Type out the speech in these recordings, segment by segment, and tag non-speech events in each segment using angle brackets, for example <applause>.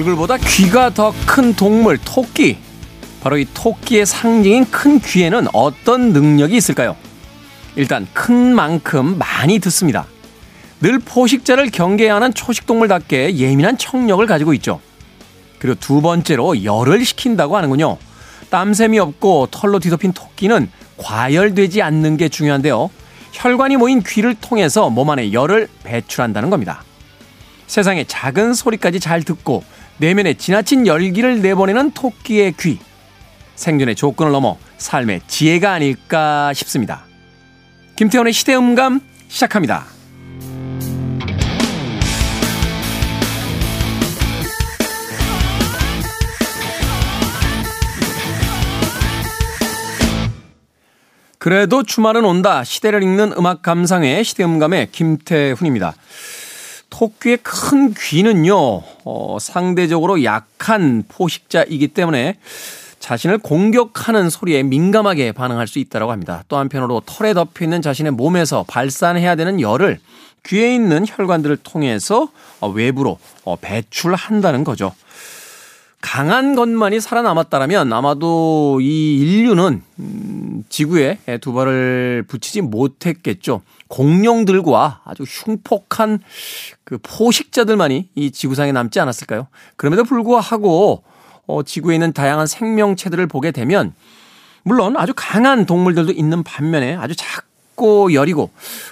얼굴보다 귀가 더 큰 동물 토끼. 바로 이 토끼의 상징인 큰 귀에는 어떤 능력이 있을까요? 일단 큰 만큼 많이 듣습니다. 늘 포식자를 경계하는 초식동물답게 예민한 청력을 가지고 있죠. 그리고 두 번째로 열을 식힌다고 하는군요. 땀샘이 없고 털로 뒤덮인 토끼는 과열되지 않는 게 중요한데요. 혈관이 모인 귀를 통해서 몸 안에 열을 배출한다는 겁니다. 세상에 작은 소리까지 잘 듣고 내면에 지나친 열기를 내보내는 토끼의 귀. 생존의 조건을 넘어 삶의 지혜가 아닐까 싶습니다. 김태원의 시대음감 시작합니다. 그래도 주말은 온다. 시대를 읽는 음악 감상의 시대음감의 김태훈입니다. 토끼의 큰 귀는요, 어, 상대적으로 약한 포식자이기 때문에 자신을 공격하는 소리에 민감하게 반응할 수 있다고 합니다. 또 한편으로 털에 덮여 있는 자신의 몸에서 발산해야 되는 열을 귀에 있는 혈관들을 통해서 어, 외부로 어, 배출한다는 거죠. 강한 것만이 살아남았다라면 아마도 이 인류는 음, 지구에 두 발을 붙이지 못했겠죠. 공룡들과 아주 흉폭한 그 포식자들만이 이 지구상에 남지 않았을까요? 그럼에도 불구하고 어, 지구에 있는 다양한 생명체들을 보게 되면 물론 아주 강한 동물들도 있는 반면에 아주 작고 여리고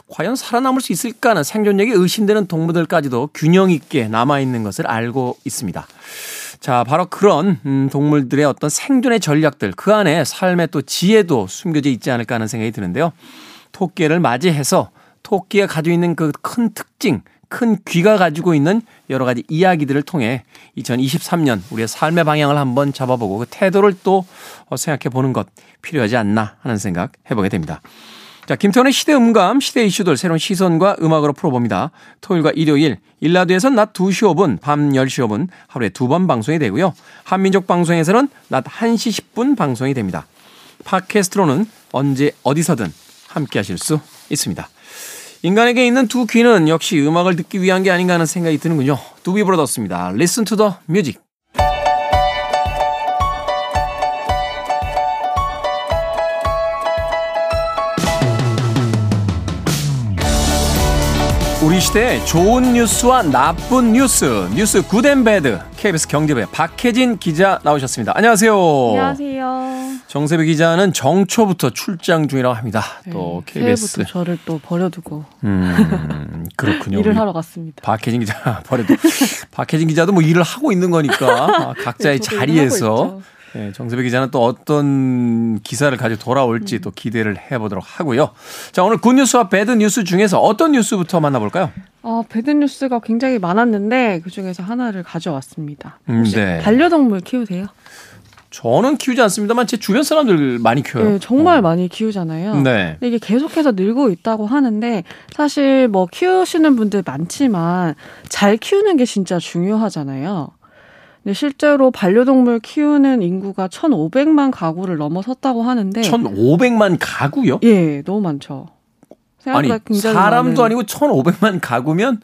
과연 살아남을 수 있을까 하는 생존력이 의심되는 동물들까지도 균형 있게 남아 있는 것을 알고 있습니다. 자, 바로 그런 음, 동물들의 어떤 생존의 전략들 그 안에 삶의 또 지혜도 숨겨져 있지 않을까 하는 생각이 드는데요. 토끼를 맞이해서 토끼가 가지고 있는 그 큰 특징, 큰 귀가 가지고 있는 여러 가지 이야기들을 통해 2023년 우리의 삶의 방향을 한번 잡아보고 그 태도를 또 어, 생각해 보는 것 필요하지 않나 하는 생각 해보게 됩니다. 자, 김태원의 시대 음감, 시대 이슈들 새로운 시선과 음악으로 풀어봅니다. 토요일과 일요일, 1라디오에서는 낮 2시 5분, 밤 10시 5분 하루에 두 번 방송이 되고요. 한민족 방송에서는 낮 1시 10분 방송이 됩니다. 팟캐스트로는 언제 어디서든 함께 하실 수 있습니다. 인간에게 있는 두 귀는 역시 음악을 듣기 위한 게 아닌가 하는 생각이 드는군요. Doobie Brothers입니다. Listen to the music. 우리 시대의 좋은 뉴스와 나쁜 뉴스, 뉴스 Good and Bad KBS 경제부의 박혜진 기자 나오셨습니다. 안녕하세요. 안녕하세요. 정세배 기자는 정초부터 출장 중이라고 합니다. 네, 또 KBS 새해부터 저를 또 버려두고 음, <laughs> 그렇군요. 일을 하러 갔습니다. 박혜진 기자 <laughs> 버려도 박혜진 기자도 뭐 일을 하고 있는 거니까 <laughs> 각자의 네, 자리에서 네, 정세배 기자는 또 어떤 기사를 가지고 돌아올지 음. 또 기대를 해보도록 하고요. 자, 오늘 굿뉴스와 배드뉴스 중에서 어떤 뉴스부터 만나볼까요? 어, 배드뉴스가 굉장히 많았는데 그 중에서 하나를 가져왔습니다. 음, 네. 반려동물 키우세요? 저는 키우지 않습니다만 제 주변 사람들 많이 키워요. 네, 정말 어. 많이 키우잖아요. 네. 근데 이게 계속해서 늘고 있다고 하는데 사실 뭐 키우시는 분들 많지만 잘 키우는 게 진짜 중요하잖아요. 근데 실제로 반려동물 키우는 인구가 1,500만 가구를 넘어섰다고 하는데 1,500만 가구요? 예, 너무 많죠. 아니, 사람도 많은... 아니고 1,500만 가구면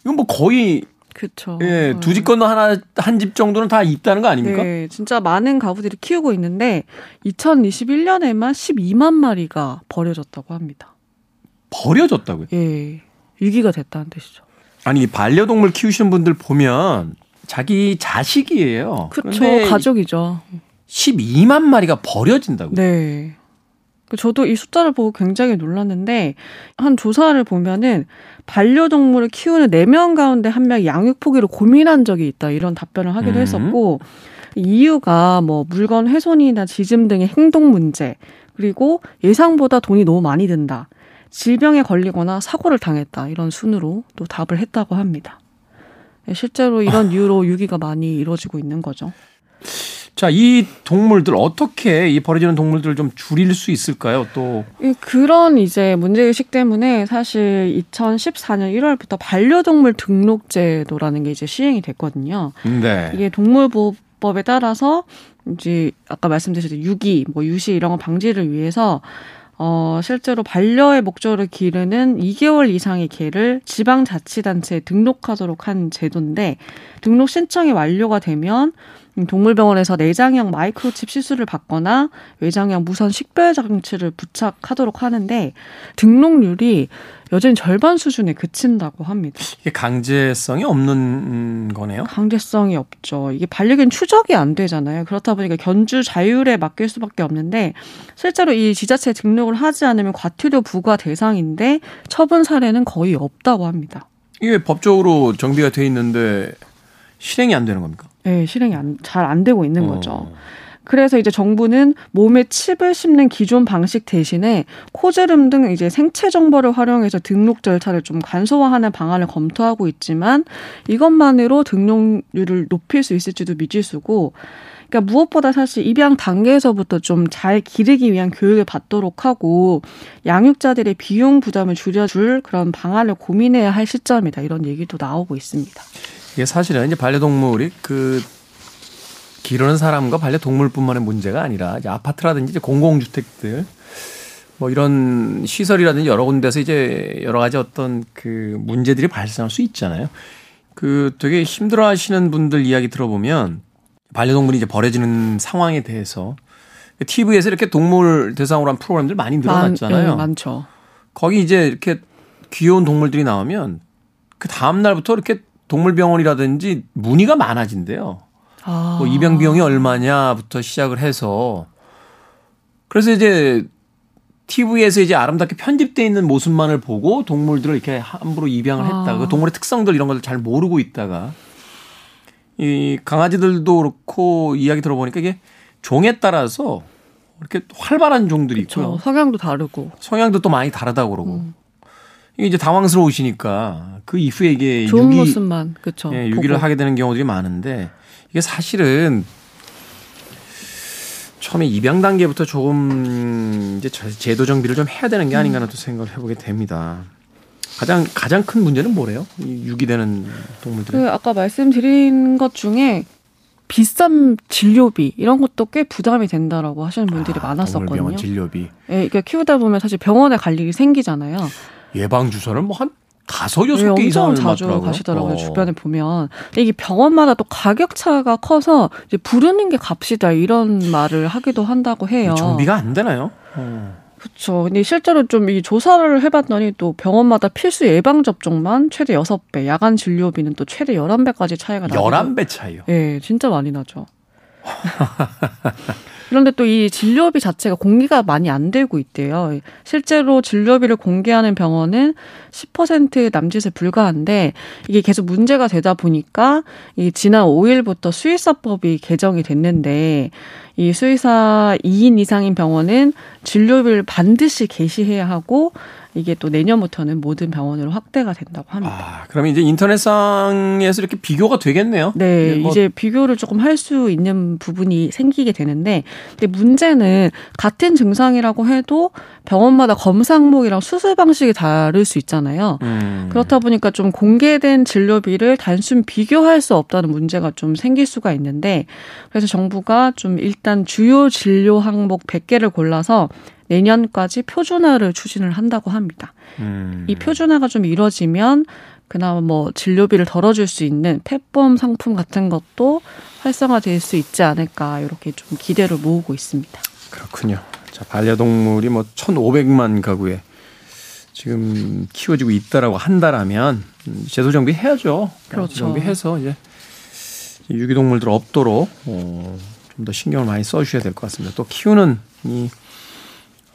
이건 뭐 거의 그렇죠. 예, 두 집 건너 하나 한 집 정도는 다 있다는 거 아닙니까? 네, 진짜 많은 가구들이 키우고 있는데 2021년에만 12만 마리가 버려졌다고 합니다. 버려졌다고요? 예. 위기가 됐다는 뜻이죠. 아니, 반려동물 키우시는 분들 보면 자기 자식이에요. 그렇죠. 가족이죠. 12만 마리가 버려진다고요? 네. 저도 이 숫자를 보고 굉장히 놀랐는데 한 조사를 보면은 반려동물을 키우는 4명 가운데 한 명이 양육 포기를 고민한 적이 있다 이런 답변을 하기도 음. 했었고 이유가 뭐 물건 훼손이나 지짐 등의 행동 문제 그리고 예상보다 돈이 너무 많이 든다 질병에 걸리거나 사고를 당했다 이런 순으로 또 답을 했다고 합니다. 네, 실제로 이런 이유로 유기가 많이 이루어지고 있는 거죠. 자, 이 동물들 어떻게 이 버려지는 동물들을 좀 줄일 수 있을까요? 또 그런 이제 문제 의식 때문에 사실 2014년 1월부터 반려동물 등록제도라는 게 이제 시행이 됐거든요. 네. 이게 동물보호법에 따라서 이제 아까 말씀드렸듯이 유기, 뭐 유시 이런 거 방지를 위해서 어, 실제로 반려의 목적을 기르는 2개월 이상의 개를 지방자치단체에 등록하도록 한 제도인데 등록 신청이 완료가 되면 동물병원에서 내장형 마이크로칩 시술을 받거나 외장형 무선 식별 장치를 부착하도록 하는데 등록률이 여전히 절반 수준에 그친다고 합니다. 이게 강제성이 없는 거네요. 강제성이 없죠. 이게 반려견 추적이 안 되잖아요. 그렇다 보니까 견주 자율에 맡길 수밖에 없는데 실제로 이 지자체 등록을 하지 않으면 과태료 부과 대상인데 처분 사례는 거의 없다고 합니다. 이게 법적으로 정비가 돼 있는데 실행이 안 되는 겁니까? 네, 실행이 잘 안 되고 있는 어. 거죠. 그래서 이제 정부는 몸에 칩을 심는 기존 방식 대신에 코즈름 등 이제 생체 정보를 활용해서 등록 절차를 좀 간소화하는 방안을 검토하고 있지만 이것만으로 등록률을 높일 수 있을지도 미지수고 그러니까 무엇보다 사실 입양 단계에서부터 좀 잘 기르기 위한 교육을 받도록 하고 양육자들의 비용 부담을 줄여줄 그런 방안을 고민해야 할 시점이다 이런 얘기도 나오고 있습니다. 이게 사실은 이제 반려동물이 그 기르는 사람과 반려동물뿐만의 문제가 아니라 이제 아파트라든지 이제 공공주택들 뭐 이런 시설이라든지 여러 군데서 이제 여러 가지 어떤 그 문제들이 발생할 수 있잖아요. 그 되게 힘들어 하시는 분들 이야기 들어보면 반려동물이 이제 버려지는 상황에 대해서 TV에서 이렇게 동물 대상으로 한 프로그램들 많이 늘어났잖아요. 네, 많죠. 거기 이제 이렇게 귀여운 동물들이 나오면 그 다음 날부터 이렇게 동물병원이라든지 문의가 많아진대요. 아. 뭐 입양 비용이 얼마냐부터 시작을 해서 그래서 이제 TV에서 이제 아름답게 편집돼 있는 모습만을 보고 동물들을 이렇게 함부로 입양을 했다. 아. 그 동물의 특성들 이런 걸잘 모르고 있다가 이 강아지들도 그렇고 이야기 들어보니까 이게 종에 따라서 이렇게 활발한 종들이 있고요. 성향도 다르고. 성향도 또 많이 다르다고 그러고. 음. 이게 이제 당황스러우시니까 그 이후에 이게 좋은 유기, 모습만 그렇죠. 예, 유기를 하게 되는 경우들이 많은데 이게 사실은 처음에 입양 단계부터 조금 이제 제도 정비를 좀 해야 되는 게 아닌가라는 또 생각을 해보게 됩니다. 가장 가장 큰 문제는 뭐래요? 이 유기되는 동물들. 그 아까 말씀드린 것 중에 비싼 진료비 이런 것도 꽤 부담이 된다라고 하시는 분들이 아, 많았었거든요. 병원 진료비. 예, 그러니까 키우다 보면 사실 병원에 갈 일이 생기잖아요. 예방 주사를 뭐 한 다섯 여섯 개 네, 이상 자주 맞더라고요. 가시더라고요 어. 주변에 보면 이게 병원마다 또 가격 차가 커서 이제 부르는 게 값이다 이런 말을 하기도 한다고 해요. 정비가 안 되나요? 어. 그렇죠. 근데 실제로 좀 이 조사를 해봤더니 또 병원마다 필수 예방 접종만 최대 여섯 배 야간 진료비는 또 최대 열한 배까지 차이가 나요. 열한 배 차이요? 예, 네, 진짜 많이 나죠. <laughs> 그런데 또 이 진료비 자체가 공개가 많이 안 되고 있대요. 실제로 진료비를 공개하는 병원은 10% 남짓에 불과한데 이게 계속 문제가 되다 보니까 이 지난 5일부터 수의사법이 개정이 됐는데 이 수의사 2인 이상인 병원은 진료비를 반드시 게시해야 하고 이게 또 내년부터는 모든 병원으로 확대가 된다고 합니다. 아, 그러면 이제 인터넷상에서 이렇게 비교가 되겠네요. 네, 뭐. 이제 비교를 조금 할 수 있는 부분이 생기게 되는데, 근데 문제는 같은 증상이라고 해도 병원마다 검사 항목이랑 수술 방식이 다를 수 있잖아요. 음. 그렇다 보니까 좀 공개된 진료비를 단순 비교할 수 없다는 문제가 좀 생길 수가 있는데, 그래서 정부가 좀 일단 주요 진료 항목 100개를 골라서 내년까지 표준화를 추진을 한다고 합니다. 음. 이 표준화가 좀 이뤄지면 그나마 뭐 진료비를 덜어줄 수 있는 펫보험 상품 같은 것도 활성화될 수 있지 않을까 이렇게 좀 기대를 모으고 있습니다. 그렇군요. 자 반려동물이 뭐 1,500만 가구에 지금 키워지고 있다라고 한다라면 제도 정비 해야죠. 그렇죠. 정비해서 이제 유기동물들 없도록 어, 좀 더 신경을 많이 써주셔야 될 것 같습니다. 또 키우는 이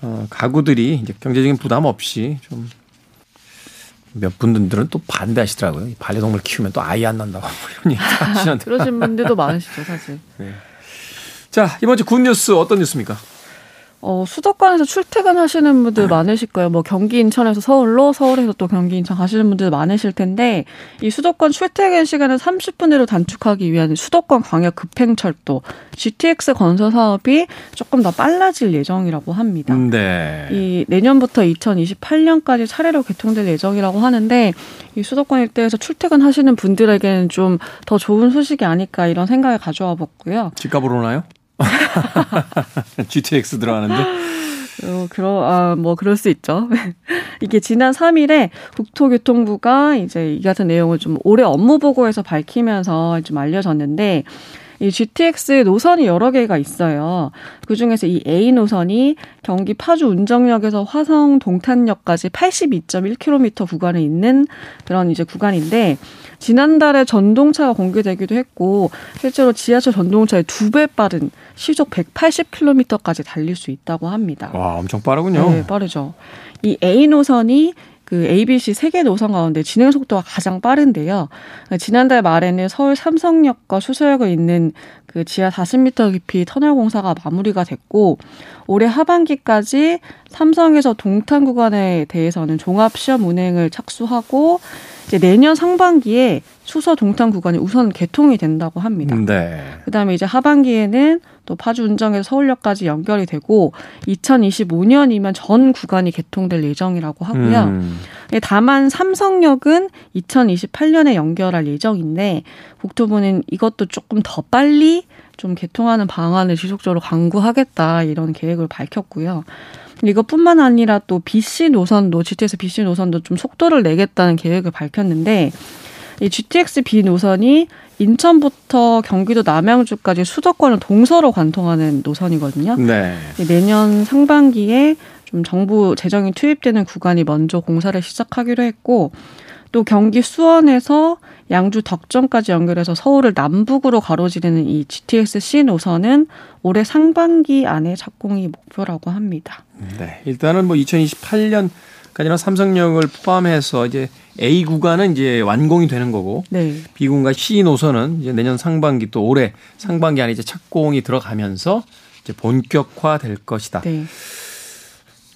어, 가구들이 이제 경제적인 부담 없이 좀 몇 분들은 또 반대하시더라고요. 반려동물 키우면 또 아이 안 난다고 이런 얘기 하시는데. <laughs> 그러신 분들도 많으시죠, 사실. 네. 자, 이번 주 굿뉴스 어떤 뉴스입니까? 어, 수도권에서 출퇴근하시는 분들 네. 많으실 거예요. 뭐 경기 인천에서 서울로, 서울에서 또 경기 인천 가시는 분들 많으실 텐데 이 수도권 출퇴근 시간을 30분 으로 단축하기 위한 수도권 광역 급행철도 GTX 건설 사업이 조금 더 빨라질 예정이라고 합니다. 네. 이 내년부터 2028년까지 차례로 개통될 예정이라고 하는데 이 수도권 일대에서 출퇴근하시는 분들에게는 좀 더 좋은 소식이 아닐까 이런 생각을 가져와 봤고요. 집값으로 오나요? <laughs> GTX 들어가는데. 어, 그러, 아, 뭐, 그럴 수 있죠. <laughs> 이게 지난 3일에 국토교통부가 이제 이 같은 내용을 좀 올해 업무 보고에서 밝히면서 좀 알려졌는데, 이 GTX 노선이 여러 개가 있어요. 그 중에서 이 A 노선이 경기 파주 운정역에서 화성 동탄역까지 82.1km 구간에 있는 그런 이제 구간인데 지난달에 전동차가 공개되기도 했고 실제로 지하철 전동차의 두 배 빠른 시속 180km까지 달릴 수 있다고 합니다. 와, 엄청 빠르군요. 네, 빠르죠. 이 A 노선이 그 ABC 세 개 노선 가운데 진행 속도가 가장 빠른데요. 지난달 말에는 서울 삼성역과 수서역에 있는 그 지하 40m 깊이 터널 공사가 마무리가 됐고 올해 하반기까지 삼성에서 동탄 구간에 대해서는 종합 시험 운행을 착수하고 이제 내년 상반기에 수서 동탄 구간이 우선 개통이 된다고 합니다. 네. 그다음에 이제 하반기에는 또 파주 운정에서 서울역까지 연결이 되고 2025년이면 전 구간이 개통될 예정이라고 하고요. 음. 예, 다만 삼성역은 2028년에 연결할 예정인데 국토부는 이것도 조금 더 빨리 좀 개통하는 방안을 지속적으로 강구하겠다 이런 계획을 밝혔고요. 이것뿐만 아니라 또 BC 노선도 GTX BC 노선도 좀 속도를 내겠다는 계획을 밝혔는데 이 GTX B 노선이 인천부터 경기도 남양주까지 수도권을 동서로 관통하는 노선이거든요. 네. 내년 상반기에 좀 정부 재정이 투입되는 구간이 먼저 공사를 시작하기로 했고 또 경기 수원에서 양주 덕정까지 연결해서 서울을 남북으로 가로지르는 이 GTX C 노선은 올해 상반기 안에 착공이 목표라고 합니다. 네. 일단은 뭐 2028년 까지는 삼성역을 포함해서 이제 A 구간은 이제 완공이 되는 거고 네. B 구간 C 노선은 이제 내년 상반기 또 올해 상반기 안에 이제 착공이 들어가면서 이제 본격화 될 것이다. 네.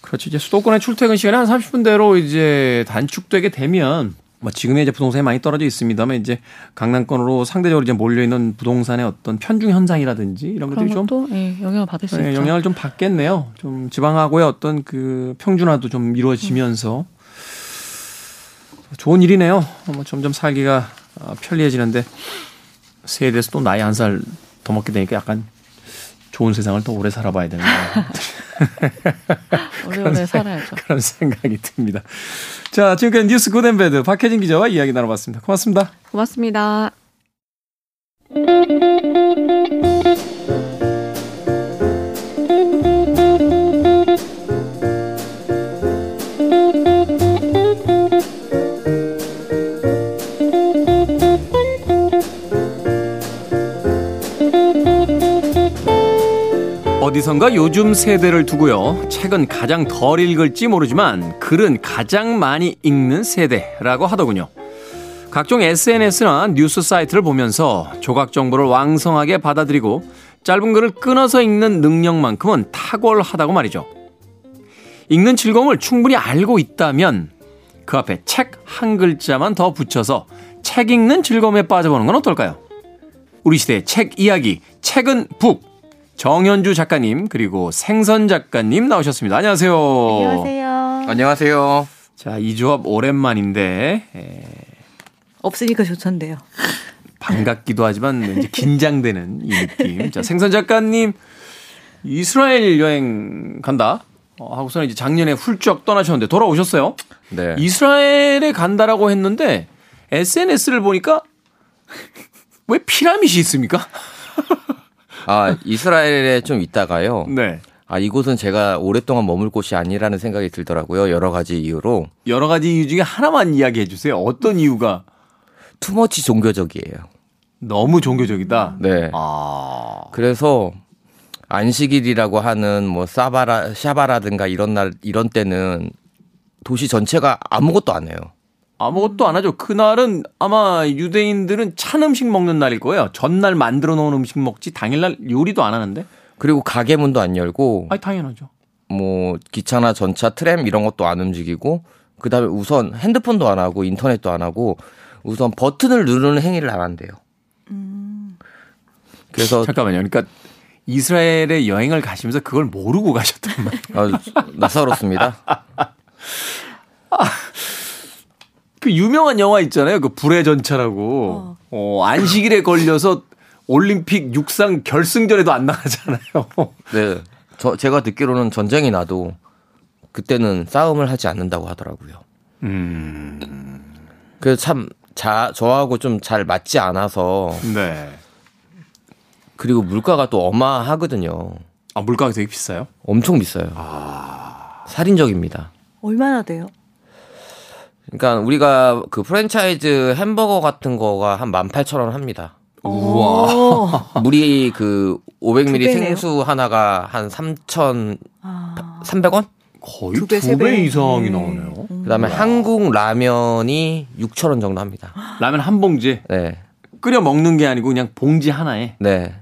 그렇죠. 이제 수도권의 출퇴근 시간이 한 30분대로 이제 단축되게 되면 뭐 지금의 이제 부동산이 많이 떨어져 있습니다만 이제 강남권으로 상대적으로 이제 몰려 있는 부동산의 어떤 편중 현상이라든지 이런 것들이 좀 네, 영향을 받을 수 네, 있죠. 영향을 좀 받겠네요. 좀 지방하고의 어떤 그 평준화도 좀 이루어지면서 좋은 일이네요. 뭐 점점 살기가 어, 편리해지는데 대해서 또 나이 한 살 더 먹게 되니까 약간 좋은 세상을 더 오래 살아봐야 되는. <laughs> 오래오래 살아야죠. 그런 생각이 듭니다. 자, 지금까지 뉴스 Good and Bad 박혜진 기자와 이야기 나눠봤습니다. 고맙습니다. 고맙습니다. 어디선가 요즘 세대를 두고요. 책은 가장 덜 읽을지 모르지만 글은 가장 많이 읽는 세대라고 하더군요. 각종 SNS나 뉴스 사이트를 보면서 조각 정보를 왕성하게 받아들이고 짧은 글을 끊어서 읽는 능력만큼은 탁월하다고 말이죠. 읽는 즐거움을 충분히 알고 있다면 그 앞에 책 한 글자만 더 붙여서 책 읽는 즐거움에 빠져보는 건 어떨까요? 우리 시대의 책 이야기, 책은 북. 정현주 작가님 그리고 생선 작가님 나오셨습니다. 안녕하세요. 안녕하세요. 안녕하세요. 자, 이 조합 오랜만인데 에... 없으니까 좋던데요. 반갑기도 하지만 왠지 긴장되는 이 느낌. 자, 생선 작가님 이스라엘 여행 간다. 어, 하고서는 이제 작년에 훌쩍 떠나셨는데 돌아오셨어요. 네. 이스라엘에 간다라고 했는데 SNS를 보니까 왜 피라밋이 있습니까? <laughs> 아, 이스라엘에 좀 있다가요. 네. 아, 이곳은 제가 오랫동안 머물 곳이 아니라는 생각이 들더라고요. 여러 가지 이유로. 여러 가지 이유 중에 하나만 이야기해 주세요. 어떤 이유가? 투머치 종교적이에요. 너무 종교적이다? 네. 아. 그래서 안식일이라고 하는 뭐 사바라, 샤바라든가 이런 날, 이런 때는 도시 전체가 아무것도 안 해요. 아무것도 안 하죠. 그날은 아마 유대인들은 찬 음식 먹는 날일 거예요. 전날 만들어 놓은 음식 먹지 당일날 요리도 안 하는데. 그리고 가게 문도 안 열고. 아니 당연하죠. 뭐 기차나 전차, 트램 이런 것도 안 움직이고 그다음에 우선 핸드폰도 안 하고 인터넷도 안 하고 우선 버튼을 누르는 행위를 안 한대요. 음. 그래서 잠깐만요. 그러니까 이스라엘에 여행을 가시면서 그걸 모르고 가셨단 말이에요. 아, 낯설었습니다. <laughs> 그 유명한 영화 있잖아요. 그 불의 전차라고. 어. 어, 안식일에 걸려서 올림픽 육상 결승전에도 안 나가잖아요. <laughs> 네. 저 제가 듣기로는 전쟁이 나도 그때는 싸움을 하지 않는다고 하더라고요. 음. 그래서 참 자, 저하고 좀 잘 맞지 않아서 네. 그리고 물가가 또 어마하거든요. 아, 물가가 되게 비싸요? 엄청 비싸요. 살인적입니다. 얼마나 돼요? 그러니까 우리가 그 프랜차이즈 햄버거 같은 거가 한 18,000원 합니다. 우와. 오. 우리 그 500ml 두 배네요. 생수 하나가 한 3,300원? 아, 거의 두 배. 이상이 네. 나오네요. 그다음에 한국 라면이 6,000원 정도 합니다. 라면 한 봉지 네. 끓여 먹는 게 아니고 그냥 봉지 하나에 네.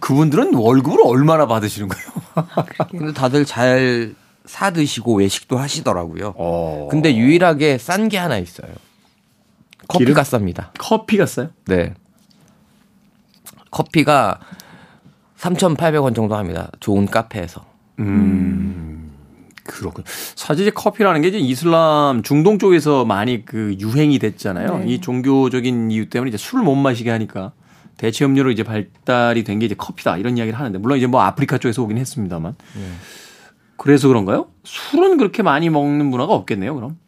그분들은 월급을 얼마나 받으시는 거예요? 근데 다들 잘 사 드시고 외식도 하시더라고요. 어. 근데 유일하게 싼 게 하나 있어요. 커피가 쌉니다. 커피가 싸요? 네. 커피가 3,800원 정도 합니다. 좋은 카페에서. 음. 그렇군. 사실 이제 커피라는 게 이제 이슬람 중동 쪽에서 많이 그 유행이 됐잖아요. 네. 이 종교적인 이유 때문에 이제 술을 못 마시게 하니까 대체 음료로 이제 발달이 된 게 이제 커피다 이런 이야기를 하는데 물론 이제 뭐 아프리카 쪽에서 오긴 했습니다만. 그래서 그런가요? 술은 그렇게 많이 먹는 문화가 없겠네요, 그럼.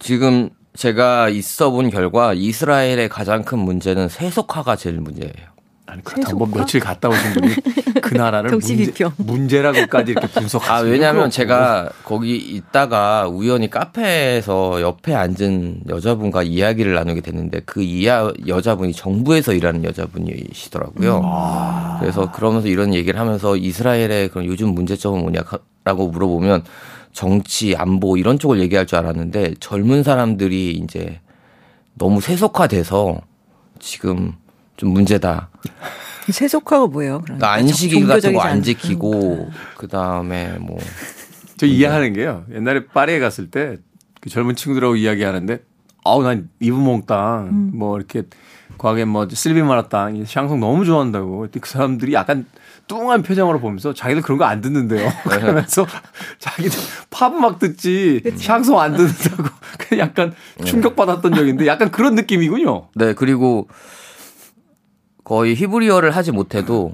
지금 제가 있어 본 결과 이스라엘의 가장 큰 문제는 세속화가 제일 문제예요. 아니 그렇다고 뭐 세속화? 며칠 갔다 오신 분이 그 나라를 <laughs> 문제, 비평. 문제라고까지 이렇게 아, 분석하시는 왜냐면 그렇고. 제가 거기 있다가 우연히 카페에서 옆에 앉은 여자분과 이야기를 나누게 됐는데 그 이야 여자분이 정부에서 일하는 여자분이시더라고요. 그래서 그러면서 이런 얘기를 하면서 이스라엘의 그런 요즘 문제점은 뭐냐 라고 물어보면 정치, 안보 이런 쪽을 얘기할 줄 알았는데 젊은 사람들이 이제 너무 세속화돼서 지금 좀 문제다. <laughs> 세속화가 뭐예요? 그러니까 안식일 같은 종교적이지 거안 지키고 그 다음에 뭐 저 이해하는 게요. 옛날에 파리에 갔을 때 그 젊은 친구들하고 이야기하는데 아우 난 이브몽땅 뭐 이렇게 과거에 뭐 실비 마라땅 이 샹송 너무 좋아한다고 그 사람들이 약간 뚱한 표정으로 보면서 자기들 그런 거 안 듣는데요. <laughs> 그러면서 자기들 팝 막 듣지 샹송 안 듣는다고 <laughs> 약간 충격받았던 적인데 약간 그런 느낌이군요. 네, 그리고 거의 히브리어를 하지 못해도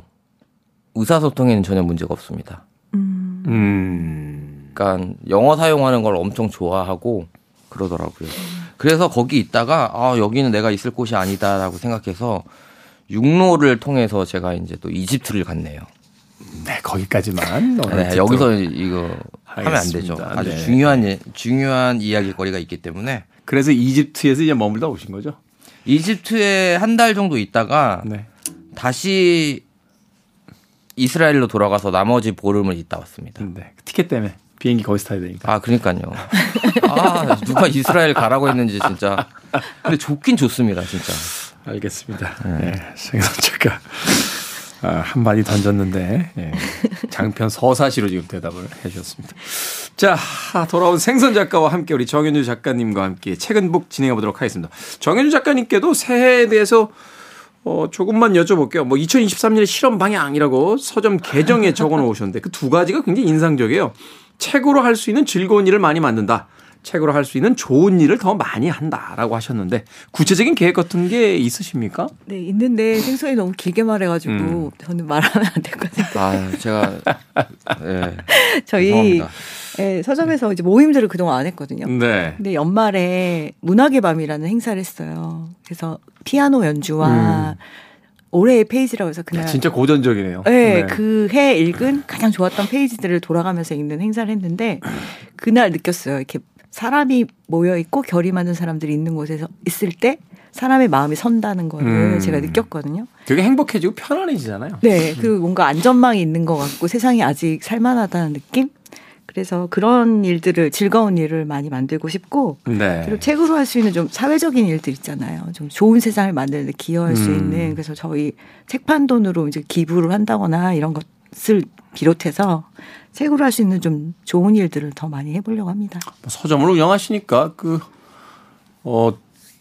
의사소통에는 전혀 문제가 없습니다. 음. 그러니까 영어 사용하는 걸 엄청 좋아하고 그러더라고요. 그래서 거기 있다가 아, 여기는 내가 있을 곳이 아니다라고 생각해서 육로를 통해서 제가 이제 또 이집트를 갔네요. 네, 거기까지만. 네, 여기서 이거 하면 안 되죠. 아주 네. 중요한 예- 중요한 이야기거리가 있기 때문에 그래서 이집트에서 이제 머물다 오신 거죠? 이집트에 한 달 정도 있다가 네. 다시 이스라엘로 돌아가서 나머지 보름을 있다 왔습니다. 네. 티켓 때문에 비행기 거기서 타야 되니까. 아, 그러니까요. 아, 누가 이스라엘 가라고 했는지 진짜. 근데 좋긴 좋습니다, 진짜. 알겠습니다. 네. 생선 작가 아, 한마디 던졌는데 예. 장편 서사시로 지금 대답을 해주셨습니다. 자 돌아온 생선 작가와 함께 우리 정현주 작가님과 함께 책은 북 진행해 보도록 하겠습니다. 정현주 작가님께도 새해에 대해서 어, 조금만 여쭤볼게요. 뭐 2023년의 실험 방향이라고 서점 개정에 적어 놓으셨는데 그 두 가지가 굉장히 인상적이에요. 책으로 할 수 있는 즐거운 일을 많이 만든다. 책으로 할 수 있는 좋은 일을 더 많이 한다라고 하셨는데 구체적인 계획 같은 게 있으십니까? 네, 있는데 생선이 너무 길게 말해가지고 음. 저는 말하면 안 될 것 같아요. 아, 제가, 예. <laughs> 저희. 예, 서점에서 이제 모임들을 그동안 안 했거든요. 네. 근데 연말에 문학의 밤이라는 행사를 했어요. 그래서 피아노 연주와 올해의 페이지라고 해서 그날 야, 진짜 고전적이네요. 네, 그 해 읽은 가장 좋았던 페이지들을 돌아가면서 읽는 행사를 했는데 그날 느꼈어요. 이렇게 사람이 모여 있고 결이 많은 사람들이 있는 곳에서 있을 때 사람의 마음이 선다는 거를 음. 제가 느꼈거든요. 되게 행복해지고 편안해지잖아요. 네, 그리고 뭔가 안전망이 있는 것 같고 세상이 아직 살만하다는 느낌. 그래서 그런 일들을 즐거운 일을 많이 만들고 싶고 네. 그리고 책으로 할 수 있는 좀 사회적인 일들 있잖아요. 좀 좋은 세상을 만드는 데 기여할 수 음. 있는 그래서 저희 책판 돈으로 이제 기부를 한다거나 이런 것을 비롯해서 책으로 할 수 있는 좀 좋은 일들을 더 많이 해보려고 합니다. 뭐 서점을 운영하시니까 그, 어,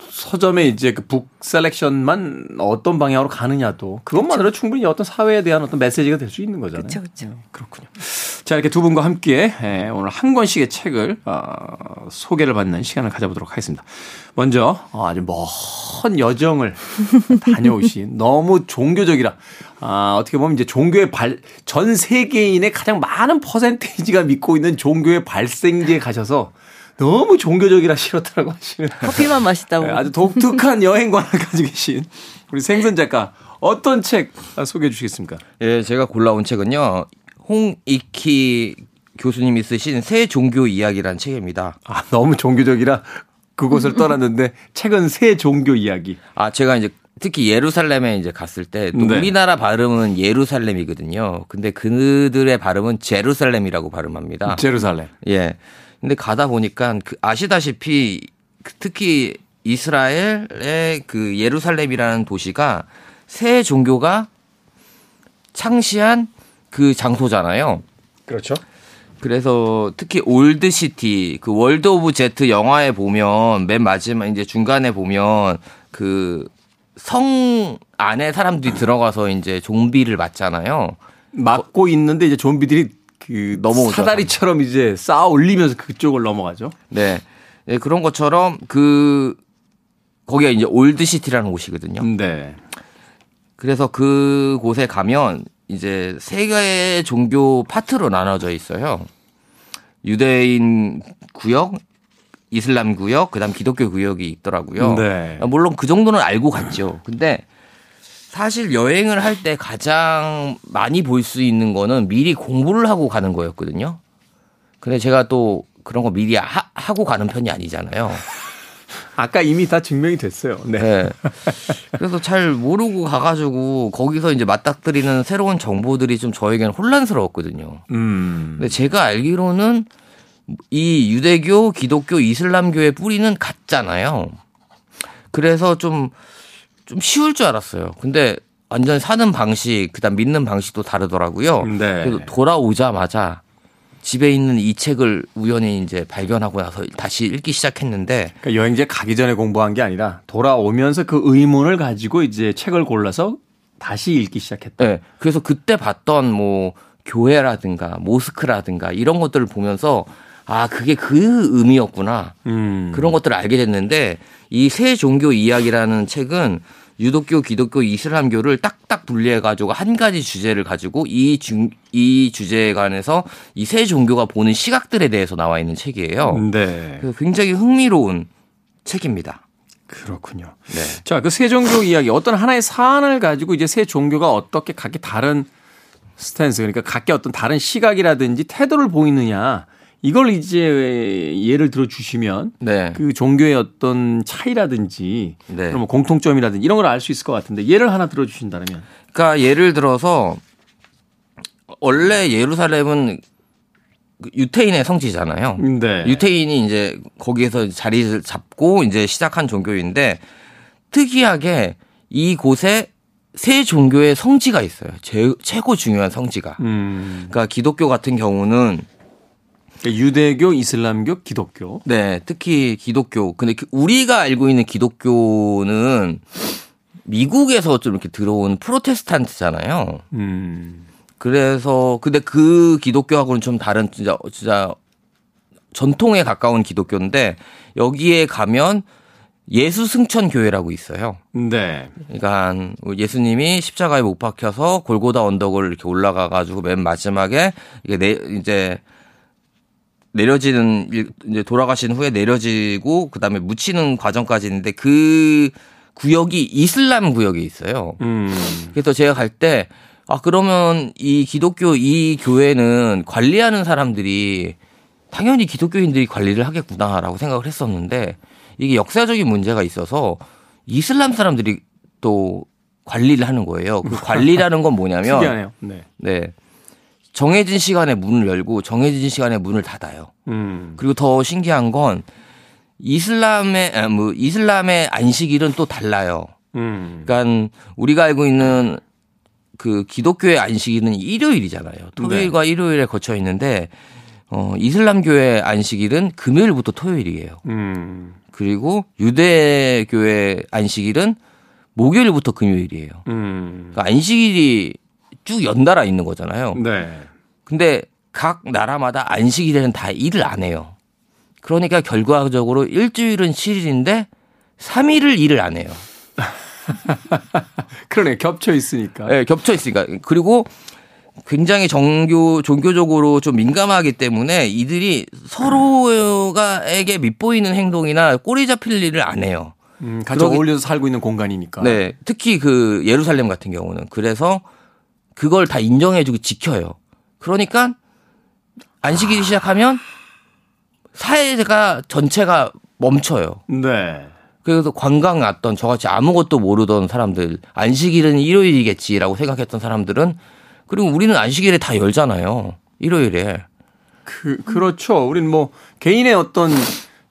서점에 이제 그 북 셀렉션만 어떤 방향으로 가느냐도 그것만으로 충분히 어떤 사회에 대한 어떤 메시지가 될 수 있는 거잖아요. 그쵸. 네, 그렇군요. 자, 이렇게 두 분과 함께 예, 오늘 한 권씩의 책을 어, 소개를 받는 시간을 가져보도록 하겠습니다. 먼저 어, 아주 먼 여정을 <laughs> 다녀오신 너무 종교적이라 아, 어떻게 보면 이제 종교의 발, 전 세계인의 가장 많은 퍼센테이지가 믿고 있는 종교의 발생지에 가셔서 너무 종교적이라 싫었다고 하시는 커피만 맛있다고. 네, 아주 독특한 여행관을 가지고 계신 우리 생선 작가 어떤 책 소개해 주시겠습니까? 예, 제가 골라온 책은요. 홍이키 교수님이 쓰신 새 종교 이야기라는 책입니다. 아, 너무 종교적이라 그곳을 떠났는데 책은 새 종교 이야기. 아, 제가 이제 특히 예루살렘에 이제 갔을 때또 네. 우리나라 발음은 예루살렘이거든요. 근데 그들의 발음은 제루살렘이라고 발음합니다. 제루살렘. 예. 근데 가다 보니까 그 아시다시피 그 특히 이스라엘의 그 예루살렘이라는 도시가 세 종교가 창시한 그 장소잖아요. 그렇죠. 그래서 특히 Old City 그 World War Z 영화에 보면 맨 마지막 이제 중간에 보면 그 성 안에 사람들이 들어가서 이제 좀비를 막잖아요. 막고 있는데 이제 좀비들이 그 넘어오죠. 사다리처럼 이제 쌓아 올리면서 그쪽을 넘어가죠. 네. 네, 그런 것처럼 그 거기가 이제 Old City라는 곳이거든요. 네. 그래서 그 곳에 가면 이제 세 개의 종교 파트로 나눠져 있어요. 유대인 구역, 이슬람 구역, 그다음 기독교 구역이 있더라고요. 네. 물론 그 정도는 알고 갔죠. 근데 사실 여행을 할 때 가장 많이 볼 수 있는 거는 미리 공부를 하고 가는 거였거든요. 근데 제가 또 그런 거 미리 하, 하고 가는 편이 아니잖아요. <laughs> 아까 이미 다 증명이 됐어요. 네. 네. 그래서 잘 모르고 가가지고 거기서 이제 맞닥뜨리는 새로운 정보들이 좀 저에게는 혼란스러웠거든요. 음. 근데 제가 알기로는 이 유대교, 기독교, 이슬람교의 뿌리는 같잖아요. 그래서 좀, 좀 쉬울 줄 알았어요. 근데 완전 사는 방식, 그 다음 믿는 방식도 다르더라고요. 네. 그래서 돌아오자마자 집에 있는 이 책을 우연히 이제 발견하고 나서 다시 읽기 시작했는데 그러니까 여행지에 가기 전에 공부한 게 아니라 돌아오면서 그 의문을 가지고 이제 책을 골라서 다시 읽기 시작했다. 네. 그래서 그때 봤던 뭐 교회라든가 모스크라든가 이런 것들을 보면서 아, 그게 그 의미였구나. 음. 그런 것들을 알게 됐는데 이 새 종교 이야기라는 책은 유독교, 기독교, 이슬람교를 딱딱 분리해 가지고 한 가지 주제를 가지고 이, 중, 이 주제에 관해서 이새 종교가 보는 시각들에 대해서 나와 있는 책이에요. 네. 그래서 굉장히 흥미로운 책입니다. 그렇군요. 네. 자, 그새 종교 이야기 어떤 하나의 사안을 가지고 이제 새 종교가 어떻게 각기 다른 스탠스 그러니까 각기 어떤 다른 시각이라든지 태도를 보이느냐 이걸 이제 예를 들어 주시면 네. 그 종교의 어떤 차이라든지 네. 그럼 뭐 공통점이라든지 이런 걸 알 수 있을 것 같은데 예를 하나 들어 주신다면 그러니까 예를 들어서 원래 예루살렘은 그 유태인의 성지잖아요. 네. 유태인이 이제 거기에서 자리를 잡고 이제 시작한 종교인데 특이하게 이곳에 세 종교의 성지가 있어요. 제, 최고 중요한 성지가. 음. 그러니까 기독교 같은 경우는 그러니까 유대교, 이슬람교, 기독교. 네, 특히 기독교. 근데 그 우리가 알고 있는 기독교는 미국에서 좀 이렇게 들어온 프로테스탄트잖아요. 음. 그래서 근데 그 기독교하고는 좀 다른 진짜 진짜 전통에 가까운 기독교인데 여기에 가면 예수 승천 교회라고 있어요. 네. 그러니까 예수님이 십자가에 못 박혀서 골고다 언덕을 이렇게 올라가 가지고 맨 마지막에 이게 내 이제 내려지는 일- 이제 돌아가신 후에 내려지고 그다음에 묻히는 과정까지 있는데 그 구역이 이슬람 구역에 있어요. 음. 그래서 제가 갈 때, 아, 그러면 이 기독교 이 교회는 관리하는 사람들이 당연히 기독교인들이 관리를 하겠구나라고 생각을 했었는데 이게 역사적인 문제가 있어서 이슬람 사람들이 또 관리를 하는 거예요. 그 관리라는 건 뭐냐면 <laughs> 특이하네요. 네. 네. 정해진 시간에 문을 열고 정해진 시간에 문을 닫아요. 음. 그리고 더 신기한 건 이슬람의 아, 뭐 이슬람의 안식일은 또 달라요. 음. 그러니까 우리가 알고 있는 그 기독교의 안식일은 일요일이잖아요. 토요일과 일요일에 거쳐 있는데 어 이슬람교의 안식일은 금요일부터 토요일이에요. 음. 그리고 유대교의 안식일은 목요일부터 금요일이에요. 음. 그러니까 안식일이 쭉 연달아 있는 거잖아요. 네. 근데 각 나라마다 안식일에는 다 일을 안 해요. 그러니까 결과적으로 일주일은 7일인데 3일을 일을 안 해요. <laughs> 그러네 겹쳐 있으니까. 네, 겹쳐 있으니까. 그리고 굉장히 정교 종교적으로 좀 민감하기 때문에 이들이 서로가에게 밉보이는 행동이나 꼬리 잡힐 일을 안 해요. 음, 같이 그러기- 어울려서 살고 있는 공간이니까. 네, 특히 그 예루살렘 같은 경우는 그래서 그걸 다 인정해주고 지켜요. 그러니까 안식일이 시작하면 사회가 전체가 멈춰요. 네. 그래서 관광 왔던 저같이 아무것도 모르던 사람들 안식일은 일요일이겠지라고 생각했던 사람들은 그리고 우리는 안식일에 다 열잖아요. 일요일에. 그 그렇죠. 우린 뭐 개인의 어떤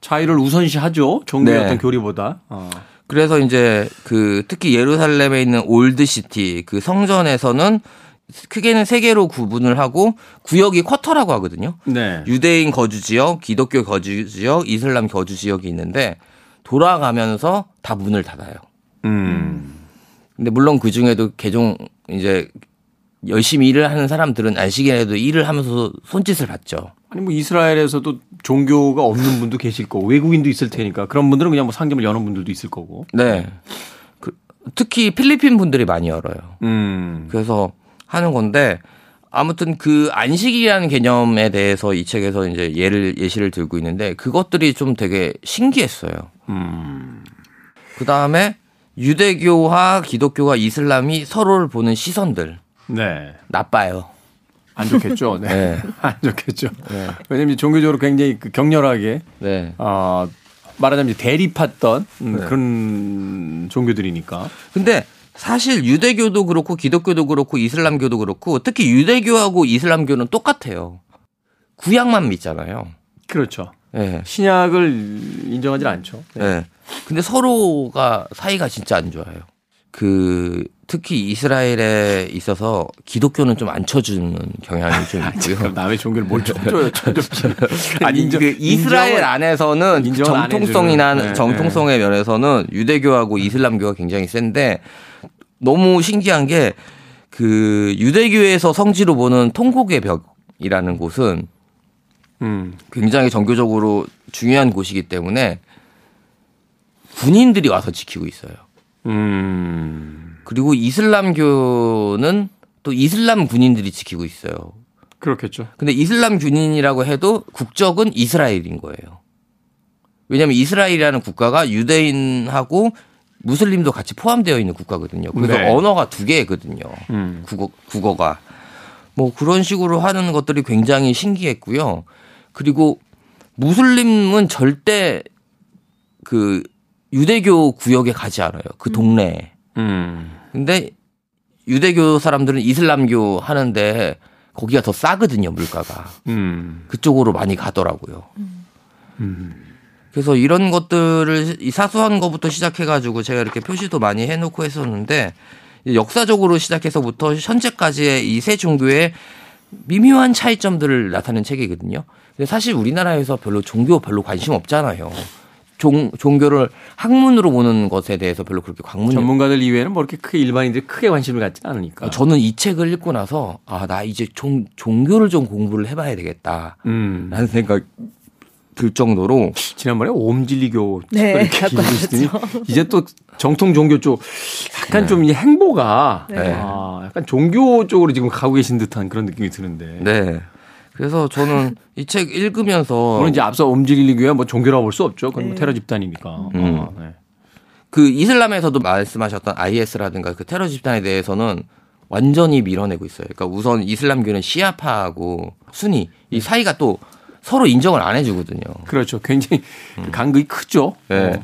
자유를 우선시하죠. 종교의 네. 어떤 교리보다. 어. 그래서 이제 그 특히 예루살렘에 있는 Old City 그 성전에서는 크게는 세 개로 구분을 하고 구역이 quarter라고 하거든요. 네. 유대인 거주 지역, 기독교 거주 지역, 이슬람 거주 지역이 있는데 돌아가면서 다 문을 닫아요. 음. 근데 물론 그 중에도 개종 이제 열심히 일을 하는 사람들은 안식일에도 일을 하면서 손짓을 받죠. 아니 뭐 이스라엘에서도 종교가 없는 분도 계실 거고 외국인도 있을 테니까 그런 분들은 그냥 뭐 상점을 여는 분들도 있을 거고. 네. 그, 특히 필리핀 분들이 많이 열어요. 음. 그래서 하는 건데 아무튼 그 안식이라는 개념에 대해서 이 책에서 이제 예를 예시를 들고 있는데 그것들이 좀 되게 신기했어요. 음. 그 다음에 유대교와 기독교와 이슬람이 서로를 보는 시선들 네. 나빠요. <laughs> <laughs> 안 좋겠죠. 네. 네. 안 좋겠죠. 왜냐면 이제 종교적으로 굉장히 그 격렬하게 네. 어, 말하자면 대립했던 음, 네. 그런 종교들이니까. 근데 사실 유대교도 그렇고 기독교도 그렇고 이슬람교도 그렇고 특히 유대교하고 이슬람교는 똑같아요. 구약만 믿잖아요. 그렇죠. 예. 신약을 인정하지 않죠. 네. 예. 근데 서로가 사이가 진짜 안 좋아요. 그 특히 이스라엘에 있어서 기독교는 좀 안 쳐주는 경향이 좀 그럼 <laughs> 있고요. 남의 종교를 뭘 쳐줘요, <laughs> 쳐줘. 아니 인정- 그 이스라엘 인정을- 안에서는 인정을 안 정통성이나. 네, 정통성의 면에서는 유대교하고 이슬람교가 굉장히 센데 너무 신기한 게 그 유대교에서 성지로 보는 통곡의 벽이라는 곳은 음. 굉장히 정교적으로 중요한 곳이기 때문에 군인들이 와서 지키고 있어요. 음. 그리고 이슬람교는 또 이슬람 군인들이 지키고 있어요. 그렇겠죠. 근데 이슬람 군인이라고 해도 국적은 이스라엘인 거예요. 왜냐하면 이스라엘이라는 국가가 유대인하고 무슬림도 같이 포함되어 있는 국가거든요. 그래서 네. 언어가 두 개거든요. 음. 국어, 국어가. 뭐 그런 식으로 하는 것들이 굉장히 신기했고요. 그리고 무슬림은 절대 그 유대교 구역에 가지 않아요. 그 동네에. 음. 근데 유대교 사람들은 이슬람교 하는데 거기가 더 싸거든요, 물가가. 음. 그쪽으로 많이 가더라고요. 음. 그래서 이런 것들을 이 사소한 것부터 시작해가지고 제가 이렇게 표시도 많이 해놓고 했었는데 역사적으로 시작해서부터 현재까지의 이 세 종교의 미묘한 차이점들을 나타낸 책이거든요. 근데 사실 우리나라에서 별로 종교 별로 관심 없잖아요. 종, 종교를 학문으로 보는 것에 대해서 별로 그렇게 관문이 전문가들 이외에는 뭐 이렇게 크게 일반인들이 크게 관심을 갖지는 않으니까. 어, 저는 이 책을 읽고 나서 아 나 이제 종, 종교를 좀 공부를 해봐야 되겠다라는 음. 생각 들 정도로 지난번에 옴진리교 네, 읽으시더니 이제 또 정통 종교 쪽 약간 좀이 행보가 네. 아, 약간 종교 쪽으로 지금 가고 계신 듯한 그런 느낌이 드는데. 네 그래서 저는 이 책 읽으면서 물론 이제 앞서 옴진리교야 뭐 종교라고 볼 수 없죠. 그건 뭐 테러 집단이니까. 음. 아, 네. 그 이슬람에서도 말씀하셨던 IS라든가 그 테러 집단에 대해서는 완전히 밀어내고 있어요. 그러니까 우선 이슬람교는 시아파하고 순위 이 사이가 또 서로 인정을 안 해주거든요. 그렇죠. 굉장히 그 간극이 크죠. 네. 어.